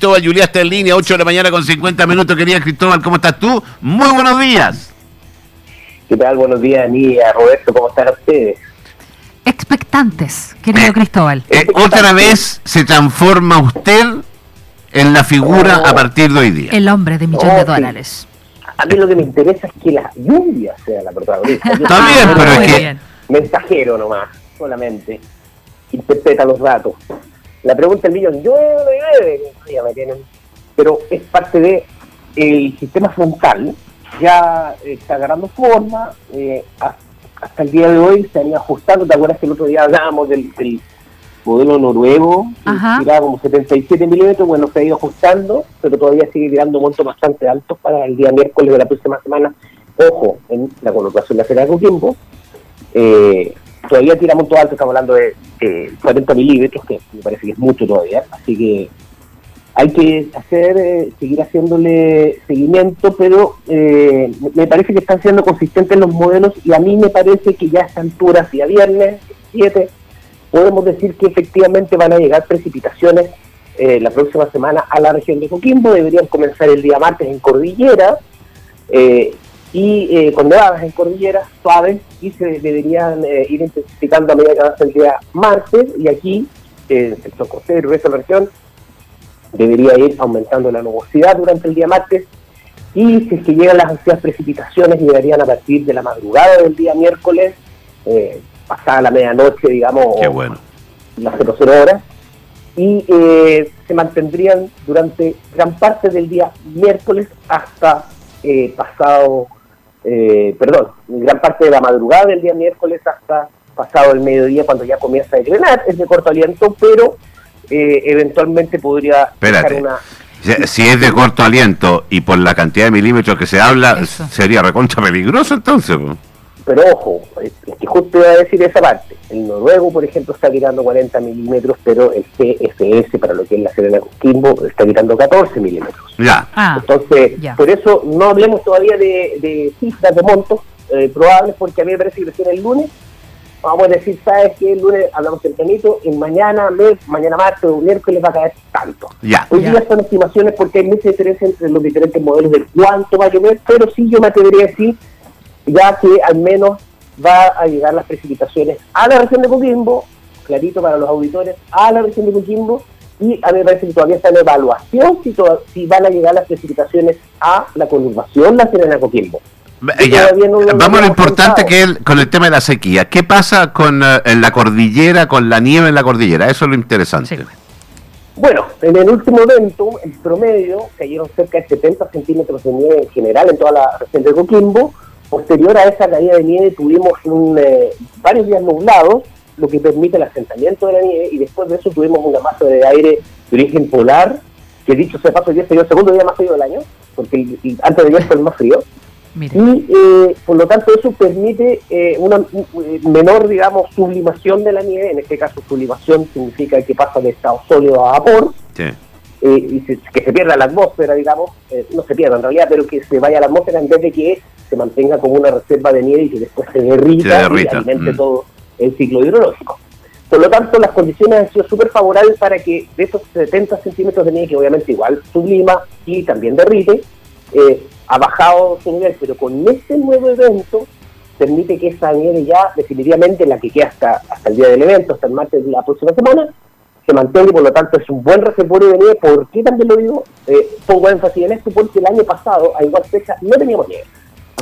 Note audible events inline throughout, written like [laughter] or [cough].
Cristóbal Juliá está en línea, 8 de la mañana con 50 minutos. Quería Cristóbal, ¿cómo estás tú? Muy buenos días. ¿Qué tal? Buenos días, Ania, Roberto, ¿cómo están ustedes? Expectantes, querido Eh, Cristóbal. Eh, otra vez se transforma usted en la figura a partir de hoy día. El hombre de millón Oh, de sí. dólares. A mí lo que me interesa es que la lluvia sea la protagonista. [laughs] Está bien, un pero es que-. Mensajero nomás, solamente. Interpreta los datos. La pregunta del millón, llueve o no me tienen. Pero es parte de el sistema frontal, ya eh, está agarrando forma, eh, ha- hasta el día de hoy se han ido ajustando, ¿te acuerdas que el otro día hablábamos del, del modelo noruego, que tiraba como 77 milímetros, bueno, se ha ido ajustando, pero todavía sigue tirando montos bastante altos para el día miércoles de la próxima semana. Ojo, en la colocación de la Feria de Coquimbo, eh, todavía tira montos altos, estamos hablando de eh, 40 milímetros, que me parece que es mucho todavía, así que hay que hacer, eh, seguir haciéndole seguimiento, pero eh, me- parece que están siendo consistentes los modelos y a mí me parece que ya a esta altura, día viernes 7, podemos decir que efectivamente van a llegar precipitaciones eh, la próxima semana a la región de Coquimbo, deberían comenzar el día martes en Cordillera y eh, con nevadas en Cordillera suaves y se deberían eh, ir intensificando a medida que avanza el día martes y aquí, eh, en el sector costero y resto de la región, debería ir aumentando la nubosidad durante el día martes y si es que llegan las ansias precipitaciones llegarían a partir de la madrugada del día miércoles, eh, pasada la medianoche, digamos, Qué bueno. las 00 horas, y eh, se mantendrían durante gran parte del día miércoles hasta eh, pasado, eh, perdón, gran parte de la madrugada del día miércoles hasta pasado el mediodía cuando ya comienza a declinar, es de corto aliento, pero eh, eventualmente podría Espérate. dejar una... Si- es de corto aliento y por la cantidad de milímetros que se habla, Eso. sería recontra peligroso entonces. Pero ojo, es es que justo iba a decir esa parte. El noruego, por ejemplo, está tirando 40 milímetros, pero el CFS, para lo que es la Serena Coquimbo, está tirando 14 milímetros. Ya. Ah, Entonces, ya. por eso no hablemos todavía de, de cifras, de montos eh, probables, porque a mí me parece que recién el lunes, vamos a decir, ¿sabes qué? El lunes hablamos tempranito, y mañana, mes, mañana martes o miércoles va a caer tanto. Ya. Hoy Ya. día son estimaciones porque hay mucha diferencia entre los diferentes modelos de cuánto va a llover, pero sí yo me atrevería a decir ya que al menos va a llegar las precipitaciones a la región de Coquimbo, clarito para los auditores, a la región de Coquimbo, y a mí me parece que todavía está en evaluación si, toda- si van a llegar las precipitaciones a la conurbación La Serena Coquimbo. Ya. no Vamos a lo importante pensado. que es con el tema de la sequía. ¿Qué pasa con eh, en la cordillera, con la nieve en la cordillera? Eso es lo interesante. Sí. Bueno, en el último evento, en promedio, cayeron cerca de 70 centímetros de nieve en general en toda la región de Coquimbo. Posterior a esa caída de nieve tuvimos un, eh, varios días nublados, lo que permite el asentamiento de la nieve, y después de eso tuvimos una masa de aire de origen polar, que dicho sea paso, ya sería el segundo día más frío del año, porque el- el- antes de ayer fue el más frío. Y eh, por lo tanto eso permite eh, una eh, menor, digamos, sublimación de la nieve. En este caso, sublimación significa que pasa de estado sólido a vapor Sí. eh, y se- que se pierda la atmósfera, digamos, eh, no se pierda en realidad, pero que se vaya a la atmósfera en vez de que se mantenga como una reserva de nieve y que después se derrita, Se derrita, y alimente mm. todo el ciclo hidrológico. Por lo tanto, las condiciones han sido súper favorables para que de esos 70 centímetros de nieve, que obviamente igual sublima y también derrite, eh, ha bajado su nivel, pero con este nuevo evento permite que esa nieve ya definitivamente, la que queda hasta, hasta el día del evento, hasta el martes de la próxima semana, se mantenga y por lo tanto es un buen reservorio de nieve. ¿Por qué también lo digo? Eh, pongo énfasis en esto porque el año pasado, a igual fecha, no teníamos nieve.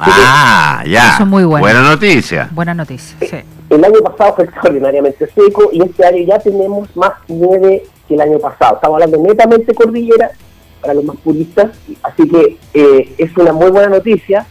Ah, ya. Eso es muy bueno. Buena noticia. Buena noticia. Sí. el año pasado fue extraordinariamente seco y este año ya tenemos más nieve que el año pasado. Estamos hablando netamente cordillera para los más puristas, así que eh, es una muy buena noticia.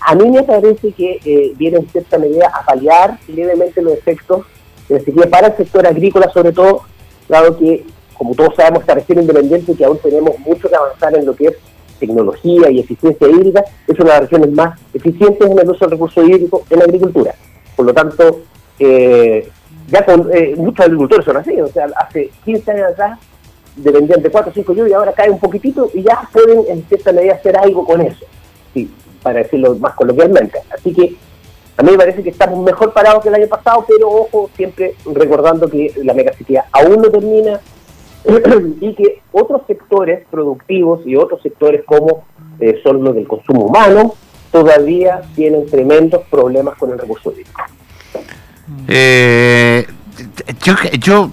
A mí me parece que eh, viene en cierta medida a paliar levemente los efectos de la sequía para el sector agrícola, sobre todo, dado que, como todos sabemos, esta región independiente que aún tenemos mucho que avanzar en lo que es tecnología y eficiencia hídrica, es una de las regiones más eficientes en el uso del recurso hídrico en la agricultura. Por lo tanto, eh, ya con eh, muchos agricultores son así, o sea, hace 15 años atrás dependían de 4 o 5 lluvias, ahora cae un poquitito y ya pueden en cierta medida hacer algo con eso, sí, para decirlo más coloquialmente. Así que a mí me parece que estamos mejor parados que el año pasado, pero ojo, siempre recordando que la mega sequía aún no termina, y que otros sectores productivos y otros sectores como eh, son los del consumo humano todavía tienen tremendos problemas con el recurso hídrico. Eh, yo, yo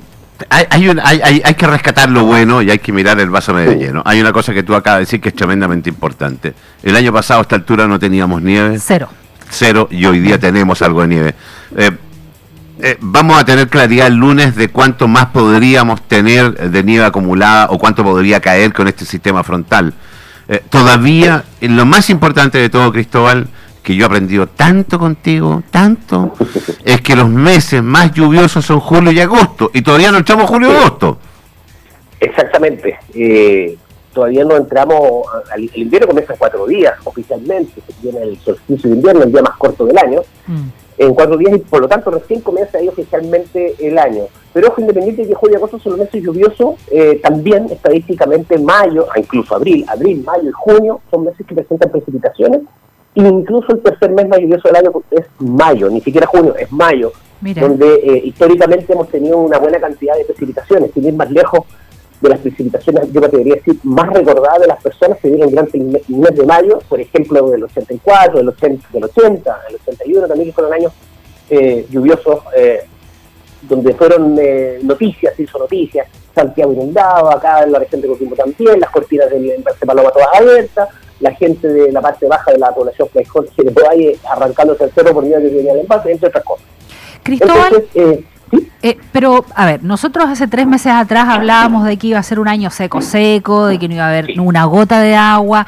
hay, hay, hay, hay, que rescatar lo bueno y hay que mirar el vaso medio lleno. Hay una cosa que tú acabas de decir que es tremendamente importante. El año pasado a esta altura no teníamos nieve. Cero. Cero y hoy día tenemos algo de nieve. Eh, eh, vamos a tener claridad el lunes de cuánto más podríamos tener de nieve acumulada o cuánto podría caer con este sistema frontal. Eh, todavía, lo más importante de todo, Cristóbal, que yo he aprendido tanto contigo, tanto, [laughs] es que los meses más lluviosos son julio y agosto, y todavía no entramos julio y agosto. Exactamente. Eh, todavía no entramos, el invierno comienza en cuatro días oficialmente, se viene el solsticio de invierno, el día más corto del año, mm. En cuatro días y por lo tanto recién comienza ahí oficialmente el año. Pero ojo, independiente de que julio y agosto son los meses lluviosos, eh, también estadísticamente mayo, ah, incluso abril, abril, mayo y junio son meses que presentan precipitaciones Incluso el tercer mes más lluvioso del año es mayo, ni siquiera junio, es mayo, donde eh, históricamente hemos tenido una buena cantidad de precipitaciones, sin ir más lejos de las precipitaciones, yo me atrevería a decir, más recordadas de las personas que dieron durante el mes de mayo, por ejemplo, del 84, del 80, del 80, del 81 también, que fueron años eh, lluviosos, eh, donde fueron noticias, se hizo noticias, Santiago inundado, acá en la región de Coquimbo también, las cortinas del Embalse Paloma todas abiertas, la gente de la parte baja de la población que le ahí arrancándose el cerro por día que venía el empate, entre otras cosas. Cristóbal, eh, eh, pero, a ver, nosotros hace tres meses atrás hablábamos de que iba a ser un año seco, seco, de que no iba a haber una gota de agua,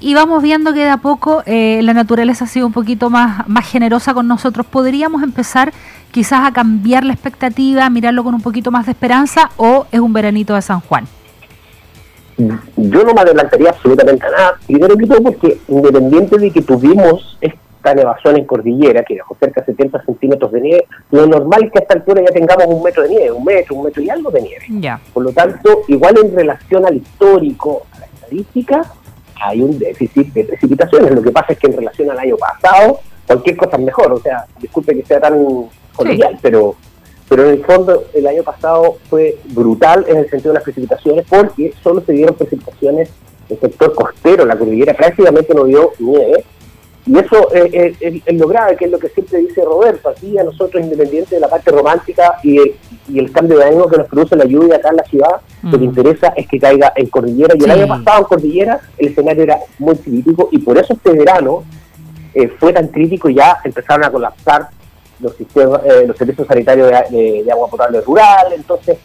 y vamos viendo que de a poco eh, la naturaleza ha sido un poquito más, más generosa con nosotros. ¿Podríamos empezar quizás a cambiar la expectativa, a mirarlo con un poquito más de esperanza, o es un veranito de San Juan? yo no me adelantaría absolutamente a nada. Primero que todo porque independiente de que tuvimos esta nevazón en cordillera, que dejó cerca de 70 centímetros de nieve, lo normal es que a esta altura ya tengamos un metro de nieve, un metro, un metro y algo de nieve. Ya. Por lo tanto, igual en relación al histórico, a la estadística, hay un déficit de precipitaciones. Lo que pasa es que en relación al año pasado, cualquier cosa es mejor. O sea, disculpe que sea tan coloquial, pero pero en el fondo el año pasado fue brutal en el sentido de las precipitaciones porque solo se dieron precipitaciones el sector costero, la cordillera prácticamente no dio nieve. Y eso es, lo grave, que es lo que siempre dice Roberto, aquí a nosotros, independiente de la parte romántica y el, y el cambio de ánimo que nos produce la lluvia acá en la ciudad, lo que mm. interesa es que caiga en cordillera. Y el año pasado en cordillera el escenario era muy crítico y por eso este verano eh, fue tan crítico y ya empezaron a colapsar los sistemas, eh, los servicios sanitarios de, agua potable rural, entonces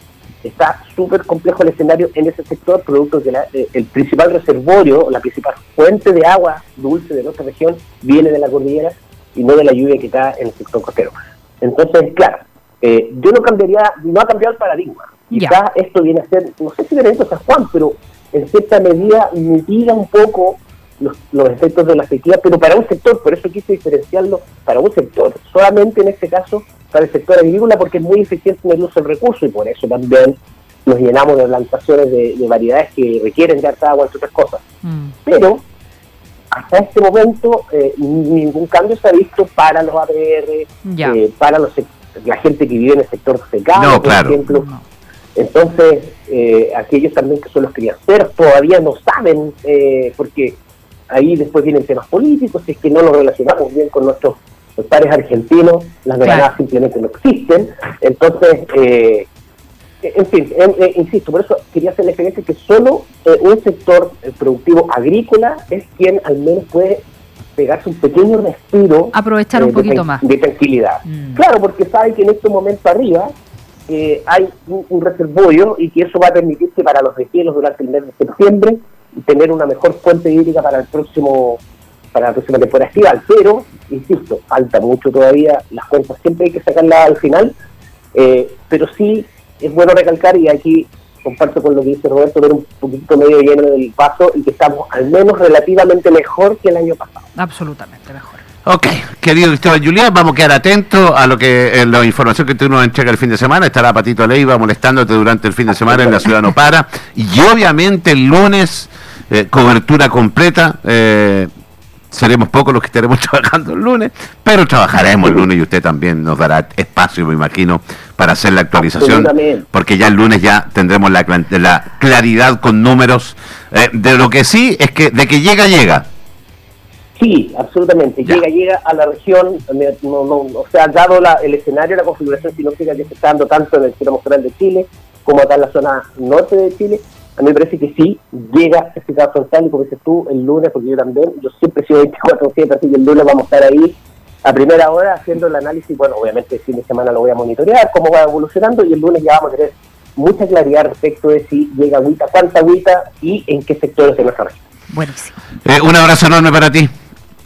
está súper complejo el escenario en ese sector, producto de la, el principal reservorio, la principal fuente de agua dulce de nuestra región viene de la cordillera y no de la lluvia que está en el sector costero. Entonces, claro, eh, yo no cambiaría, no ha cambiado el paradigma. Quizás esto viene a ser, no sé si viene a San Juan, pero en cierta medida mitiga un poco los, efectos de la sequía, pero para un sector, por eso quise diferenciarlo, para un sector, solamente en este caso para el sector agrícola, porque es muy eficiente en el uso del recurso y por eso también nos llenamos de plantaciones de, variedades que requieren de harta agua, entre otras cosas. Mm. Pero hasta este momento eh, ningún cambio se ha visto para los APR, eh, para los, la gente que vive en el sector secano, por ejemplo. Entonces, eh, aquellos también que son los crianceros todavía no saben, porque ahí después vienen temas políticos, si es que no nos relacionamos bien con nuestros pares argentinos, las verdades simplemente no existen. Entonces, eh, en fin, eh, insisto, por eso quería hacer la experiencia que solo eh, un sector productivo agrícola es quien al menos puede pegarse un pequeño respiro. Aprovechar un poquito más. De tranquilidad. Mm. Claro, porque sabe que en este momento arriba hay un, reservorio y que eso va a permitir que para los deshielos durante el mes de septiembre tener una mejor fuente hídrica para el próximo para la próxima temporada estival. Pero, insisto, falta mucho todavía, las cuentas siempre hay que sacarlas al final, eh, pero sí es bueno recalcar, y aquí comparto con lo que dice Roberto, ver un poquito medio lleno del paso y que estamos al menos relativamente mejor que el año pasado. Absolutamente mejor. Ok, querido Cristóbal Julián, vamos a quedar atentos a lo que eh, la información que tú nos entregas el fin de semana. Estará Patito Leiva molestándote durante el fin de semana en la ciudad no para. Y obviamente el lunes, eh, cobertura completa. Eh, seremos pocos los que estaremos [laughs] trabajando el lunes, pero trabajaremos el lunes y usted también nos dará espacio, me imagino, para hacer la actualización, porque ya el lunes ya tendremos la, la claridad con números. Eh, de lo que sí es que de que llega, llega. Sí, absolutamente. Llega, llega a la región, no, no, o sea, dado la, el escenario, la configuración sinóptica que se está dando tanto en el cielo austral de Chile como acá en la zona norte de Chile, a mí me parece que sí, llega este caso frontal y como dices tú, el lunes, porque yo también, yo siempre he sido 24-7, así que el lunes vamos a estar ahí a primera hora haciendo el análisis, bueno, obviamente el fin de semana lo voy a monitorear, cómo va evolucionando y el lunes ya vamos a tener mucha claridad respecto de si llega agüita, cuánta agüita y en qué sectores de nuestra región. Buenísimo. Eh, un abrazo enorme para ti.